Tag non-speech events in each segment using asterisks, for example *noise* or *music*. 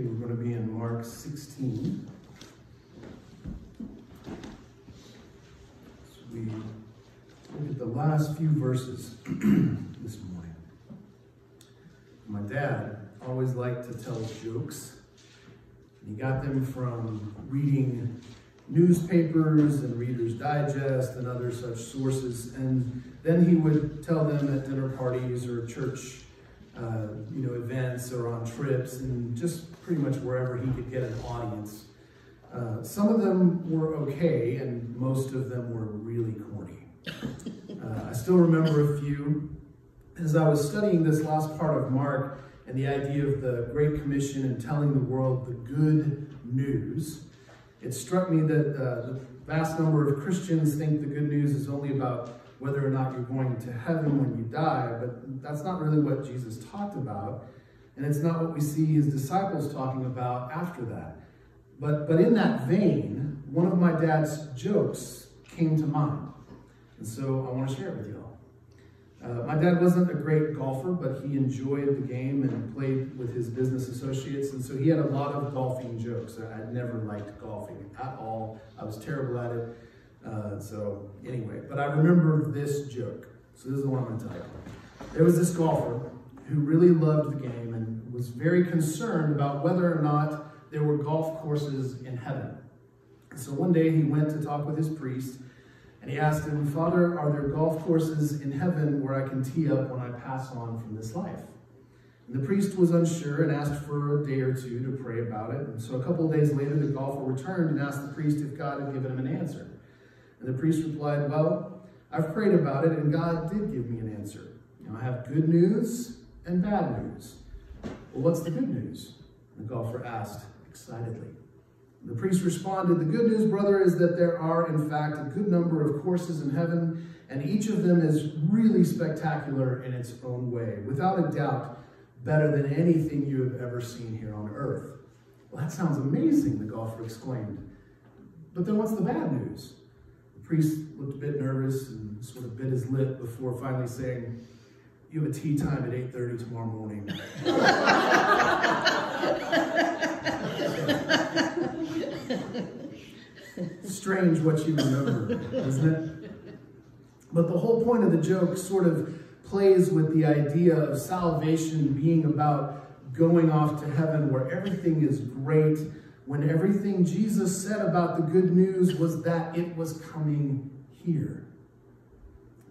Okay, we're going to be in Mark 16. So we look at the last few verses *clears throat* this morning. My dad always liked to tell jokes. He got them from reading newspapers and Reader's Digest and other such sources. And then he would tell them at dinner parties or church uh, you know, events or on trips and just pretty much wherever he could get an audience. Uh, some of them were okay, and most of them were really corny. *laughs* Uh, I still remember a few. As I was studying this last part of Mark and the idea of the Great Commission and telling the world the good news, it struck me that uh, the vast number of Christians think the good news is only about whether or not you're going to heaven when you die, but that's not really what Jesus talked about. And it's not what we see his disciples talking about after that. But, but in that vein, one of my dad's jokes came to mind. And so I want to share it with you all. Uh, my dad wasn't a great golfer, but he enjoyed the game and played with his business associates. And so he had a lot of golfing jokes. I'd never liked golfing at all. I was terrible at it. Uh, so anyway, but I remember this joke. So this is the one I'm going to tell you. There was this golfer who really loved the game and was very concerned about whether or not there were golf courses in heaven. So one day he went to talk with his priest and he asked him, Father, are there golf courses in heaven where I can tee up when I pass on from this life? And the priest was unsure and asked for a day or two to pray about it. And so a couple of days later, the golfer returned and asked the priest if God had given him an answer. And the priest replied, Well, I've prayed about it, and God did give me an answer. Know, I have good news and bad news. Well, what's the good news? The golfer asked excitedly. The priest responded, The good news, brother, is that there are, in fact, a good number of courses in heaven, and each of them is really spectacular in its own way. Without a doubt, better than anything you have ever seen here on earth. Well, that sounds amazing, the golfer exclaimed. But then what's the bad news? Priest looked a bit nervous and sort of bit his lip before finally saying, you have a tee time at 8.30 tomorrow morning. Strange what you remember, isn't it? But the whole point of the joke sort of plays with the idea of salvation being about going off to heaven where everything is great when everything Jesus said about the good news was that it was coming here.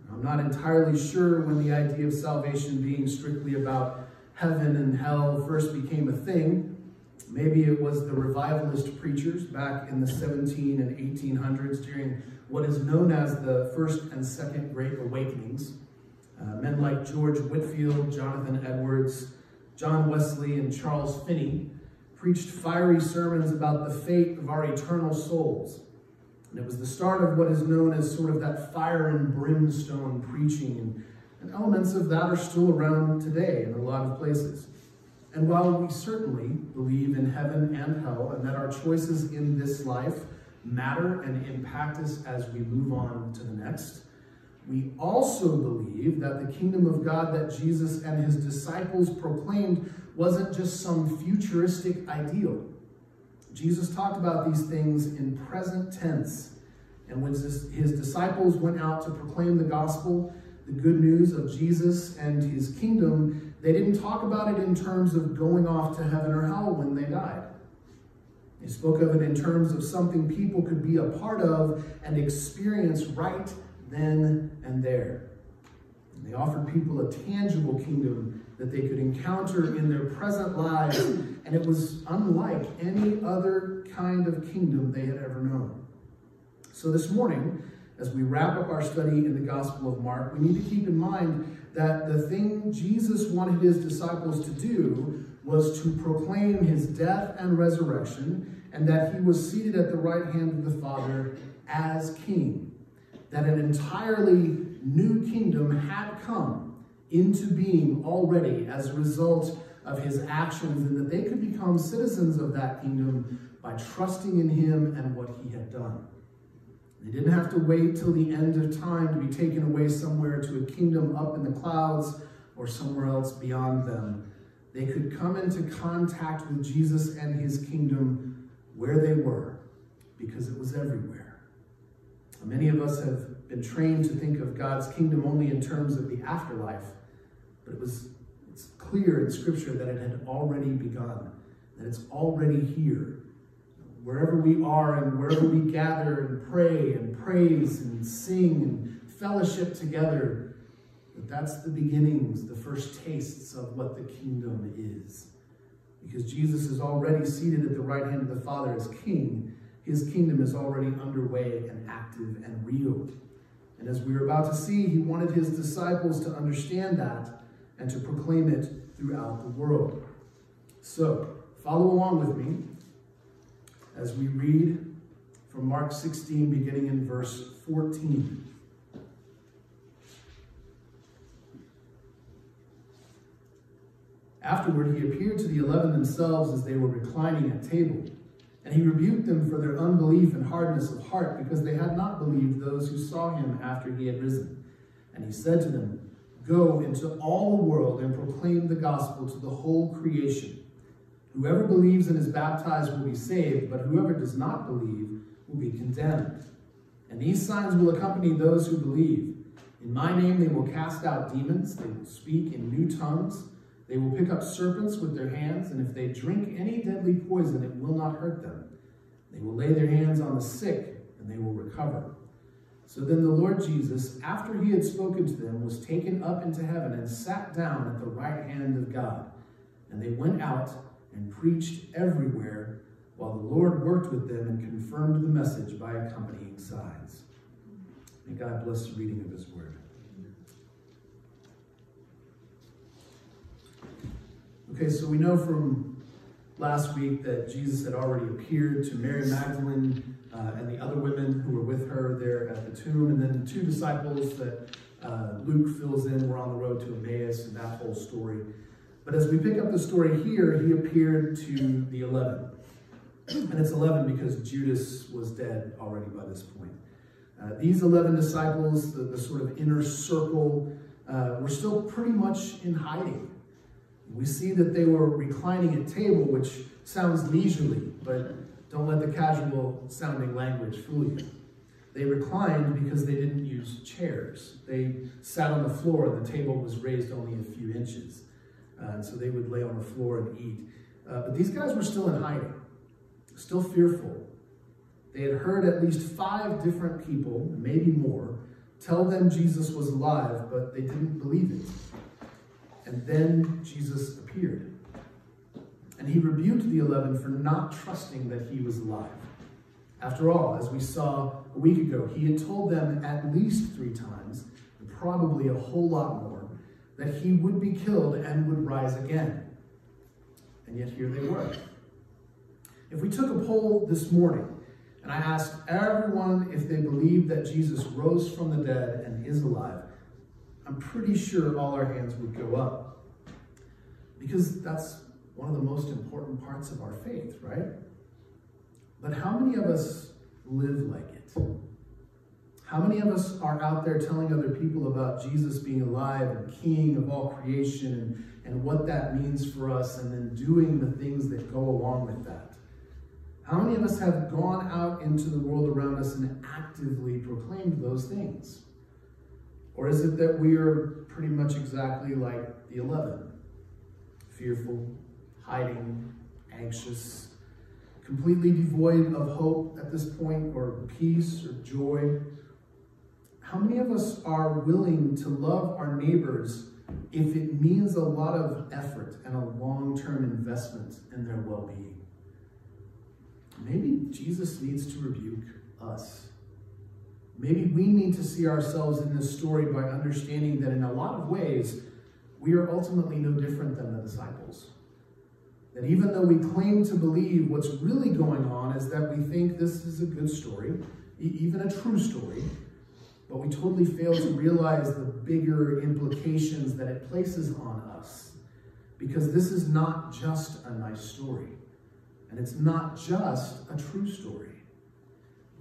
I'm not entirely sure when the idea of salvation being strictly about heaven and hell first became a thing. Maybe it was the revivalist preachers back in the 17 and 1800s during what is known as the First and Second Great Awakenings. Uh, men like George Whitefield, Jonathan Edwards, John Wesley, and Charles Finney preached fiery sermons about the fate of our eternal souls. And it was the start of what is known as sort of that fire and brimstone preaching. And, and elements of that are still around today in a lot of places. And while we certainly believe in heaven and hell and that our choices in this life matter and impact us as we move on to the next, we also believe that the kingdom of God that Jesus and his disciples proclaimed wasn't just some futuristic ideal. Jesus talked about these things in present tense. And when his, disciples went out to proclaim the gospel, the good news of Jesus and his kingdom, they didn't talk about it in terms of going off to heaven or hell when they died. They spoke of it in terms of something people could be a part of and experience right then and there. And they offered people a tangible kingdom that they could encounter in their present lives, and it was unlike any other kind of kingdom they had ever known. So this morning, as we wrap up our study in the Gospel of Mark, we need to keep in mind that the thing Jesus wanted his disciples to do was to proclaim his death and resurrection, and that he was seated at the right hand of the Father as king. That an entirely new kingdom had come into being already as a result of his actions, and that they could become citizens of that kingdom by trusting in him and what he had done. They didn't have to wait till the end of time to be taken away somewhere to a kingdom up in the clouds or somewhere else beyond them. they could come into contact with Jesus and his kingdom where they were because it was everywhere. Many of us have been trained to think of God's kingdom only in terms of the afterlife, but it was it's clear in scripture that it had already begun, that it's already here. Wherever we are and wherever we gather and pray and praise and sing and fellowship together, but that's the beginnings, the first tastes of what the kingdom is. Because Jesus is already seated at the right hand of the Father as king, his kingdom is already underway and active and real. And as we are about to see, he wanted his disciples to understand that and to proclaim it throughout the world. So, follow along with me as we read from Mark 16, beginning in verse 14. Afterward, he appeared to the eleven themselves as they were reclining at table. And he rebuked them for their unbelief and hardness of heart, because they had not believed those who saw him after he had risen. And he said to them, Go into all the world and proclaim the gospel to the whole creation. Whoever believes and is baptized will be saved, but whoever does not believe will be condemned. And these signs will accompany those who believe. In my name they will cast out demons, they will speak in new tongues. They will pick up serpents with their hands, and if they drink any deadly poison, it will not hurt them. They will lay their hands on the sick, and they will recover. So then the Lord Jesus, after he had spoken to them, was taken up into heaven and sat down at the right hand of God. And they went out and preached everywhere, while the Lord worked with them and confirmed the message by accompanying signs. May God bless the reading of his word. Okay, so we know from last week that Jesus had already appeared to Mary Magdalene uh, and the other women who were with her there at the tomb, and then the two disciples that uh, Luke fills in were on the road to Emmaus and that whole story. But as we pick up the story here, he appeared to the 11. And it's 11 because Judas was dead already by this point. Uh, these 11 disciples, the, the, sort of inner circle, uh, were still pretty much in hiding. We see that they were reclining at table, which sounds leisurely, but don't let the casual sounding language fool you. They reclined because they didn't use chairs. They sat on the floor, and the table was raised only a few inches. Uh, so they would lay on the floor and eat. Uh, but these guys were still in hiding, still fearful. They had heard at least five different people, maybe more, tell them Jesus was alive, but they didn't believe it. And then Jesus appeared. And he rebuked the eleven for not trusting that he was alive. After all, as we saw a week ago, he had told them at least three times, and probably a whole lot more, that he would be killed and would rise again. And yet here they were. If we took a poll this morning and I asked everyone if they believed that Jesus rose from the dead and is alive, I'm pretty sure all our hands would go up. Because that's one of the most important parts of our faith, right? But how many of us live like it? How many of us are out there telling other people about Jesus being alive and king of all creation and, what that means for us and then doing the things that go along with that? How many of us have gone out into the world around us and actively proclaimed those things? Or is it that we are pretty much exactly like the 11? Fearful, hiding, anxious, completely devoid of hope at this point, or peace, or joy. How many of us are willing to love our neighbors if it means a lot of effort and a long term investment in their well being? Maybe Jesus needs to rebuke us Maybe we need to see ourselves in this story by understanding that in a lot of ways, we are ultimately no different than the disciples. That even though we claim to believe what's really going on is that we think this is a good story, even a true story, but we totally fail to realize the bigger implications that it places on us. Because this is not just a nice story, and it's not just a true story.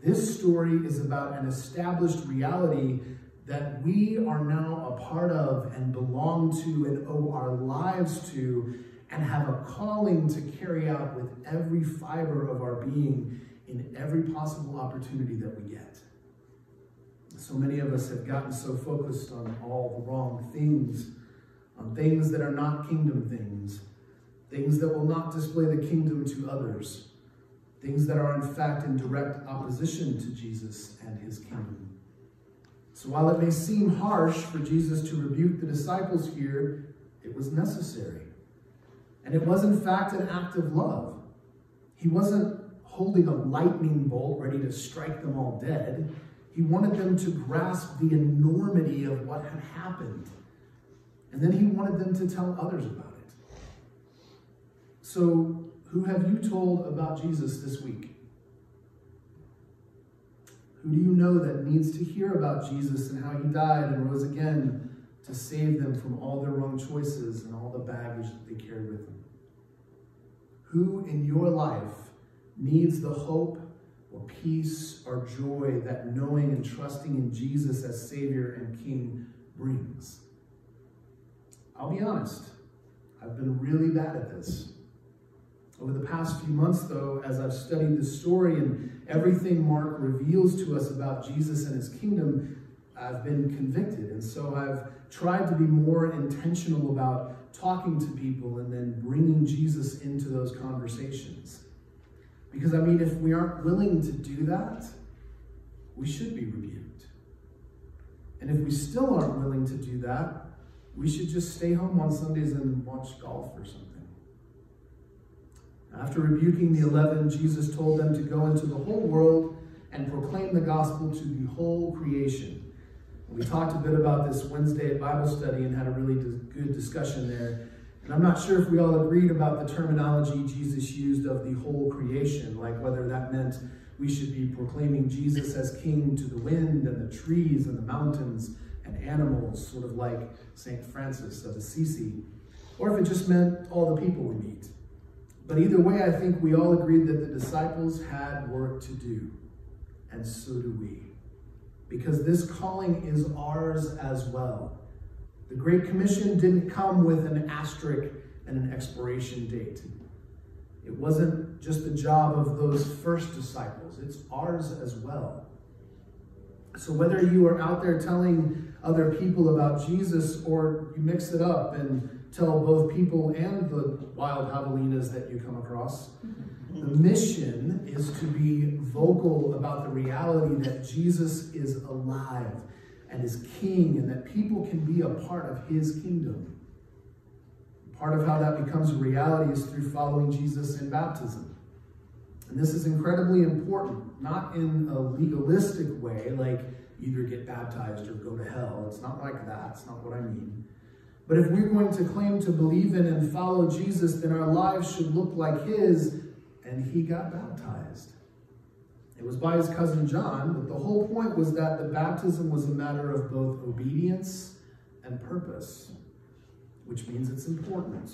This story is about an established reality that we are now a part of and belong to and owe our lives to. and have a calling to carry out with every fiber of our being in every possible opportunity that we get. So many of us have gotten so focused on all the wrong things, on things that are not kingdom things, things that will not display the kingdom to others, things that are in fact in direct opposition to Jesus and his kingdom. So while it may seem harsh for Jesus to rebuke the disciples here, it was necessary. And it was in fact an act of love. He wasn't holding a lightning bolt ready to strike them all dead. He wanted them to grasp the enormity of what had happened. And then he wanted them to tell others about it. So, who have you told about Jesus this week? Who do you know that needs to hear about Jesus and how he died and rose again to save them from all their wrong choices and all the baggage that they carried with them? Who in your life needs the hope or peace or joy that knowing and trusting in Jesus as Savior and King brings? I'll be honest, I've been really bad at this. Over the past few months, though, as I've studied this story and everything Mark reveals to us about Jesus and his kingdom, I've been convicted. And so I've tried to be more intentional about talking to people and then bringing Jesus into those conversations. Because, I mean, if we aren't willing to do that, we should be rebuked. And if we still aren't willing to do that, we should just stay home on Sundays and watch golf or something. After rebuking the eleven, Jesus told them to go into the whole world and proclaim the gospel to the whole creation. We talked a bit about this Wednesday at Bible study and had a really good discussion there. And I'm not sure if we all agreed about the terminology Jesus used of the whole creation, like whether that meant we should be proclaiming Jesus as king to the wind and the trees and the mountains and animals, sort of like St. Francis of Assisi, or if it just meant all the people we meet. But either way, I think we all agreed that the disciples had work to do, and so do we. Because this calling is ours as well. The Great Commission didn't come with an asterisk and an expiration date. It wasn't just the job of those first disciples, it's ours as well. So whether you are out there telling other people about Jesus or you mix it up and tell both people and the wild javelinas that you come across. Mm-hmm. The mission is to be vocal about the reality that Jesus is alive and is king and that people can be a part of his kingdom. Part of how that becomes a reality is through following Jesus in baptism. And this is incredibly important, not in a legalistic way, like either get baptized or go to hell. It's not like that. It's not what I mean. But if we're going to claim to believe in and follow Jesus, then our lives should look like his, and he got baptized. It was by his cousin John, but the whole point was that the baptism was a matter of both obedience and purpose, which means it's important.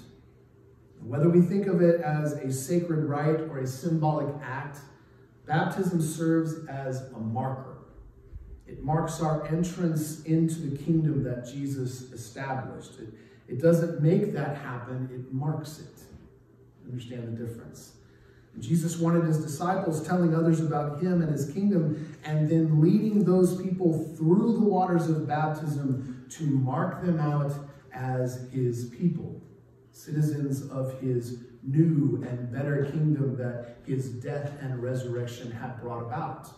Whether we think of it as a sacred rite or a symbolic act, baptism serves as a marker it marks our entrance into the kingdom that Jesus established. It, it doesn't make that happen, it marks it. Understand the difference. Jesus wanted his disciples telling others about him and his kingdom, and then leading those people through the waters of baptism to mark them out as his people, citizens of his new and better kingdom that his death and resurrection had brought about.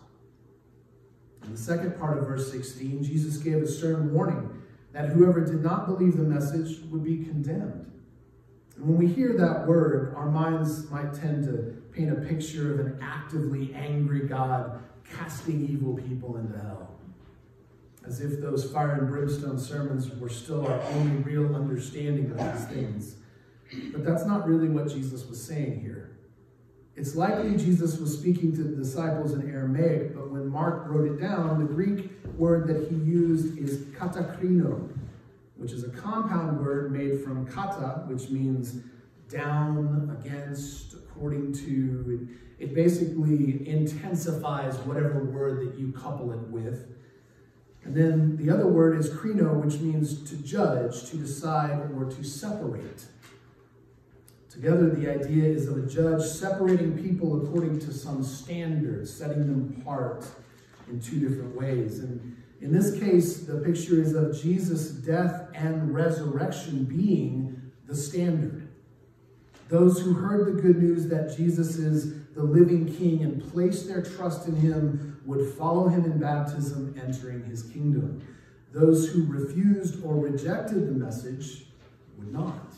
In the second part of verse 16, Jesus gave a stern warning that whoever did not believe the message would be condemned. And when we hear that word, our minds might tend to paint a picture of an actively angry God casting evil people into hell. As if those fire and brimstone sermons were still our only real understanding of these things. But that's not really what Jesus was saying here. It's likely Jesus was speaking to the disciples in Aramaic, but when Mark wrote it down, the Greek word that he used is katakrino, which is a compound word made from kata, which means down, against, according to. It, basically intensifies whatever word that you couple it with. And then the other word is krino, which means to judge, to decide, or to separate. Together, the idea is of a judge separating people according to some standard, setting them apart in two different ways. And in this case, the picture is of Jesus' death and resurrection being the standard. Those who heard the good news that Jesus is the living king and placed their trust in him would follow him in baptism, entering his kingdom. Those who refused or rejected the message would not.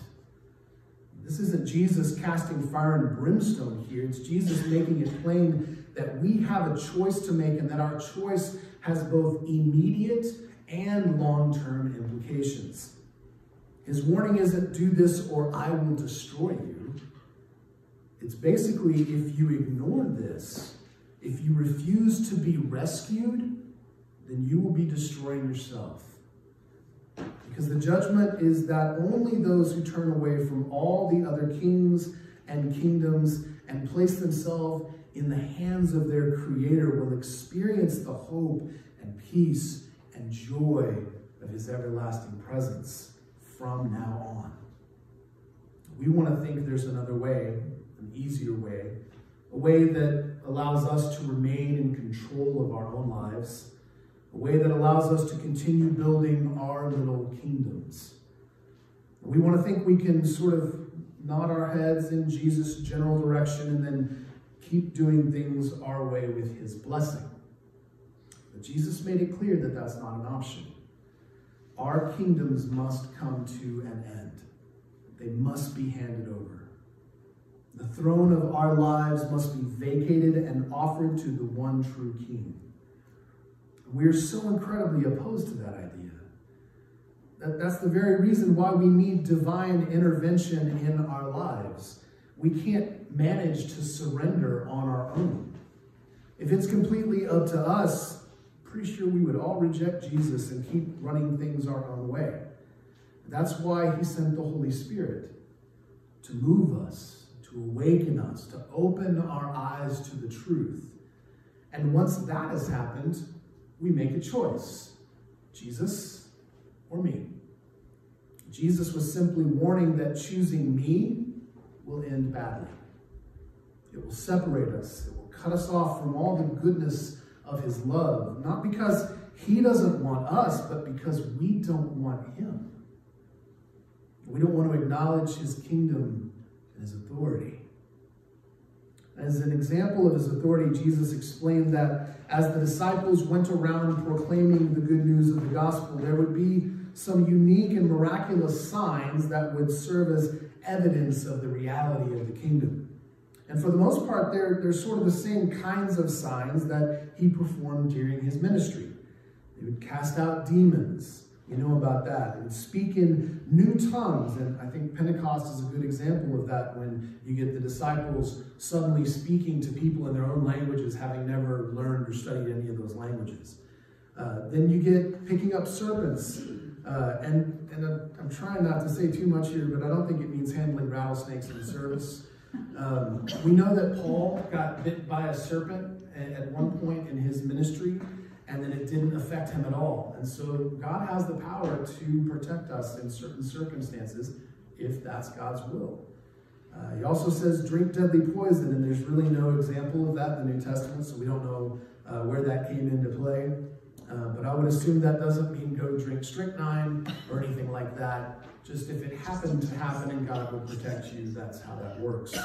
This isn't Jesus casting fire and brimstone here. It's Jesus making it plain that we have a choice to make and that our choice has both immediate and long term implications. His warning isn't do this or I will destroy you. It's basically if you ignore this, if you refuse to be rescued, then you will be destroying yourself. Because the judgment is that only those who turn away from all the other kings and kingdoms and place themselves in the hands of their Creator will experience the hope and peace and joy of His everlasting presence from now on. We want to think there's another way, an easier way, a way that allows us to remain in control of our own lives a way that allows us to continue building our little kingdoms. We want to think we can sort of nod our heads in Jesus' general direction and then keep doing things our way with his blessing. But Jesus made it clear that that's not an option. Our kingdoms must come to an end. They must be handed over. The throne of our lives must be vacated and offered to the one true king. We're so incredibly opposed to that idea. That, that's the very reason why we need divine intervention in our lives. We can't manage to surrender on our own. If it's completely up to us, pretty sure we would all reject Jesus and keep running things our own way. That's why he sent the Holy Spirit to move us, to awaken us, to open our eyes to the truth. And once that has happened, we make a choice Jesus or me. Jesus was simply warning that choosing me will end badly. It will separate us, it will cut us off from all the goodness of his love, not because he doesn't want us, but because we don't want him. We don't want to acknowledge his kingdom and his authority. As an example of his authority, Jesus explained that as the disciples went around proclaiming the good news of the gospel, there would be some unique and miraculous signs that would serve as evidence of the reality of the kingdom. And for the most part, they're, they're sort of the same kinds of signs that he performed during his ministry. They would cast out demons, you know about that. And speak in new tongues. And I think Pentecost is a good example of that when you get the disciples suddenly speaking to people in their own languages, having never learned or studied any of those languages. Uh, then you get picking up serpents. Uh, and and I'm, I'm, trying not to say too much here, but I don't think it means handling rattlesnakes in service. Um, we know that Paul got bit by a serpent at, at one point in his ministry and then it didn't affect him at all. And so God has the power to protect us in certain circumstances if that's God's will. Uh, he also says, drink deadly poison, and there's really no example of that in the New Testament, so we don't know uh, where that came into play. Uh, but I would assume that doesn't mean go drink strychnine or anything like that. Just if it happened to happen and God will protect you, that's how that works.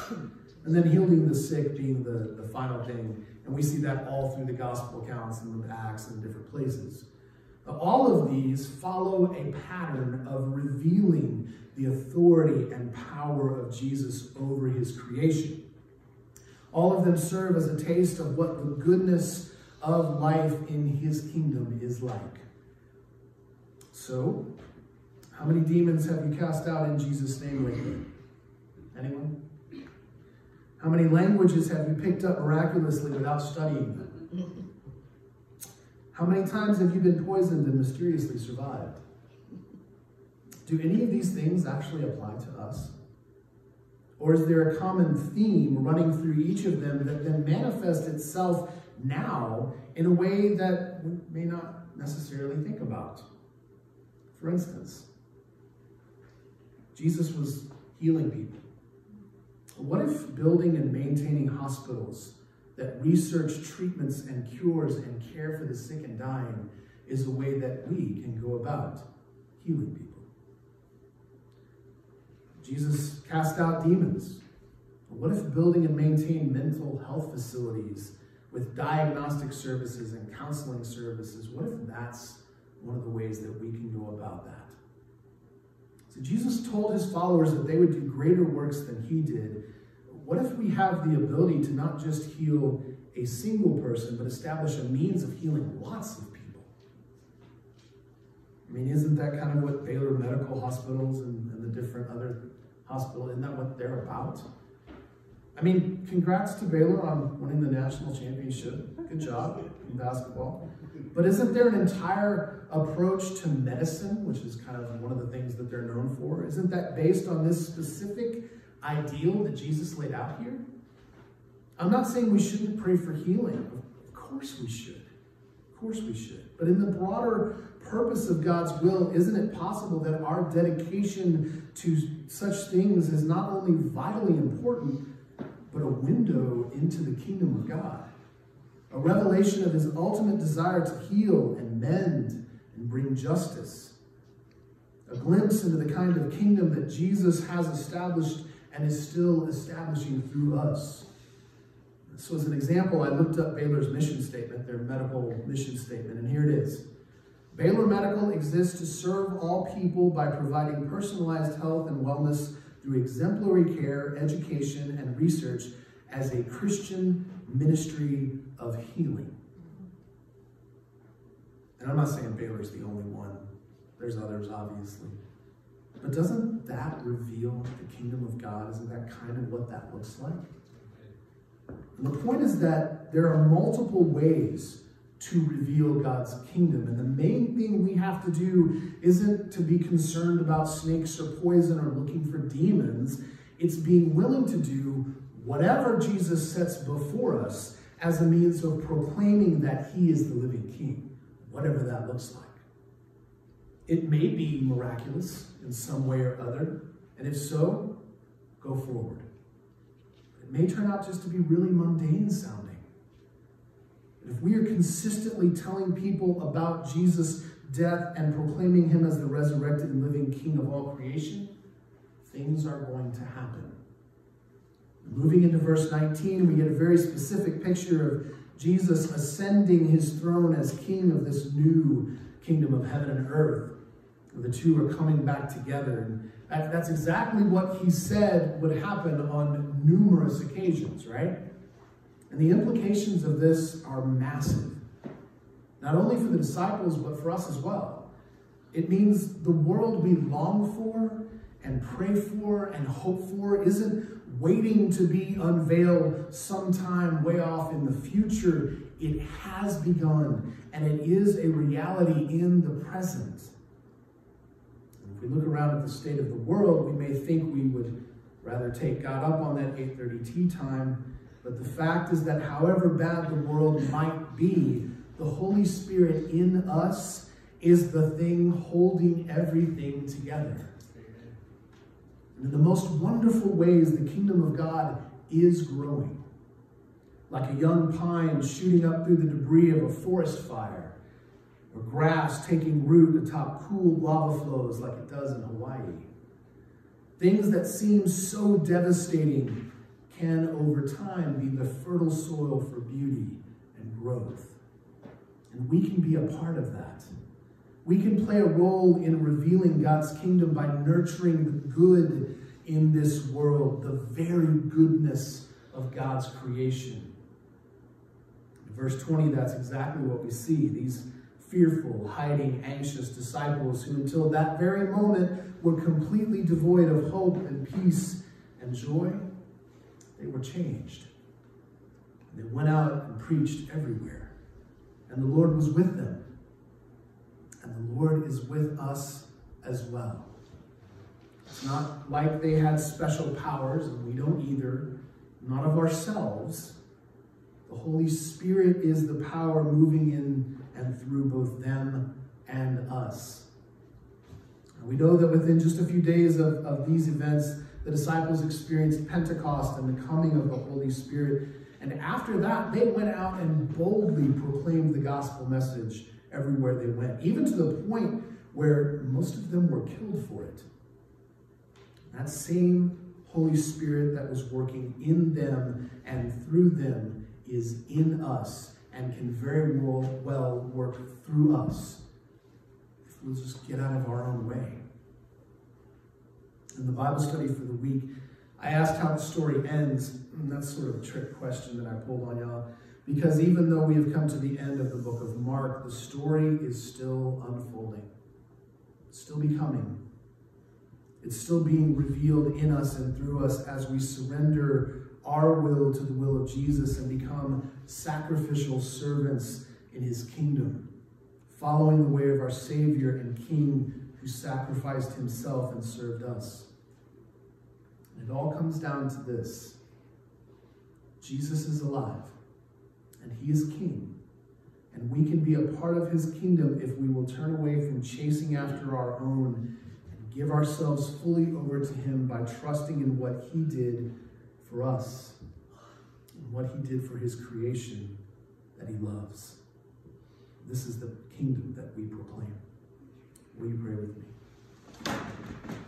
And then healing the sick being the, the final thing. And we see that all through the gospel accounts and the Acts and different places. All of these follow a pattern of revealing the authority and power of Jesus over his creation. All of them serve as a taste of what the goodness of life in his kingdom is like. So, how many demons have you cast out in Jesus' name lately? Anyone? How many languages have you picked up miraculously without studying them? How many times have you been poisoned and mysteriously survived? Do any of these things actually apply to us? Or is there a common theme running through each of them that then manifests itself now in a way that we may not necessarily think about? For instance, Jesus was healing people What if building and maintaining hospitals that research treatments and cures and care for the sick and dying is a way that we can go about healing people? Jesus cast out demons. What if building and maintaining mental health facilities with diagnostic services and counseling services, what if that's one of the ways that we can go about that? So Jesus told his followers that they would do greater works than he did. What if we have the ability to not just heal a single person, but establish a means of healing lots of people? I mean, isn't that kind of what Baylor Medical Hospitals and, and the different other hospitals, isn't that what they're about? I mean, congrats to Baylor on winning the national championship. Good job in basketball. But isn't there an entire approach to medicine, which is kind of one of the things that they're known for? Isn't that based on this specific ideal that Jesus laid out here? I'm not saying we shouldn't pray for healing. Of course we should. Of course we should. But in the broader purpose of God's will, isn't it possible that our dedication to such things is not only vitally important, but a window into the kingdom of God? A revelation of his ultimate desire to heal and mend and bring justice. A glimpse into the kind of kingdom that Jesus has established and is still establishing through us. So, as an example, I looked up Baylor's mission statement, their medical mission statement, and here it is. Baylor Medical exists to serve all people by providing personalized health and wellness through exemplary care, education, and research as a Christian ministry of healing. And I'm not saying Baylor's the only one, there's others, obviously. But doesn't that reveal the kingdom of God? Isn't that kind of what that looks like? And the point is that there are multiple ways to reveal God's kingdom. And the main thing we have to do isn't to be concerned about snakes or poison or looking for demons. It's being willing to do whatever Jesus sets before us as a means of proclaiming that he is the living king, whatever that looks like. It may be miraculous in some way or other, and if so, go forward. It may turn out just to be really mundane sounding. But if we are consistently telling people about Jesus' death and proclaiming him as the resurrected and living king of all creation, things are going to happen. Moving into verse 19, we get a very specific picture of Jesus ascending his throne as king of this new kingdom of heaven and earth. The two are coming back together. And that's exactly what he said would happen on numerous occasions, right? And the implications of this are massive, not only for the disciples, but for us as well. It means the world we long for and pray for and hope for isn't waiting to be unveiled sometime way off in the future. It has begun, and it is a reality in the present. And if we look around at the state of the world, we may think we would rather take God up on that 8:30 tee time but the fact is that however bad the world might be, the Holy Spirit in us is the thing holding everything together. And in the most wonderful ways, the kingdom of God is growing. Like a young pine shooting up through the debris of a forest fire, or grass taking root atop cool lava flows like it does in Hawaii. Things that seem so devastating can over time be the fertile soil for beauty and growth. And we can be a part of that. We can play a role in revealing God's kingdom by nurturing the good in this world, the very goodness of God's creation. In verse 20, that's exactly what we see. These fearful, hiding, anxious disciples who, until that very moment, were completely devoid of hope and peace and joy they were changed. They went out and preached everywhere. And the Lord was with them. And the Lord is with us as well. It's not like they had special powers, and we don't either, not of ourselves. The Holy Spirit is the power moving in and through both them and us. And we know that within just a few days of, of these events, the disciples experienced Pentecost and the coming of the Holy Spirit. And after that, they went out and boldly proclaimed the gospel message everywhere they went, even to the point where most of them were killed for it. That same Holy Spirit that was working in them and through them is in us and can very well, work through us if we'll just get out of our own way. In the Bible study for the week, I asked how the story ends, and that's sort of a trick question that I pulled on y'all, because even though we have come to the end of the book of Mark, the story is still unfolding, still becoming. It's still being revealed in us and through us as we surrender our will to the will of Jesus and become sacrificial servants in his kingdom, following the way of our Savior and King who sacrificed himself and served us. And it all comes down to this Jesus is alive, and he is King. And we can be a part of his kingdom if we will turn away from chasing after our own give ourselves fully over to him by trusting in what he did for us and what he did for his creation that he loves. This is the kingdom that we proclaim. Will you pray with me?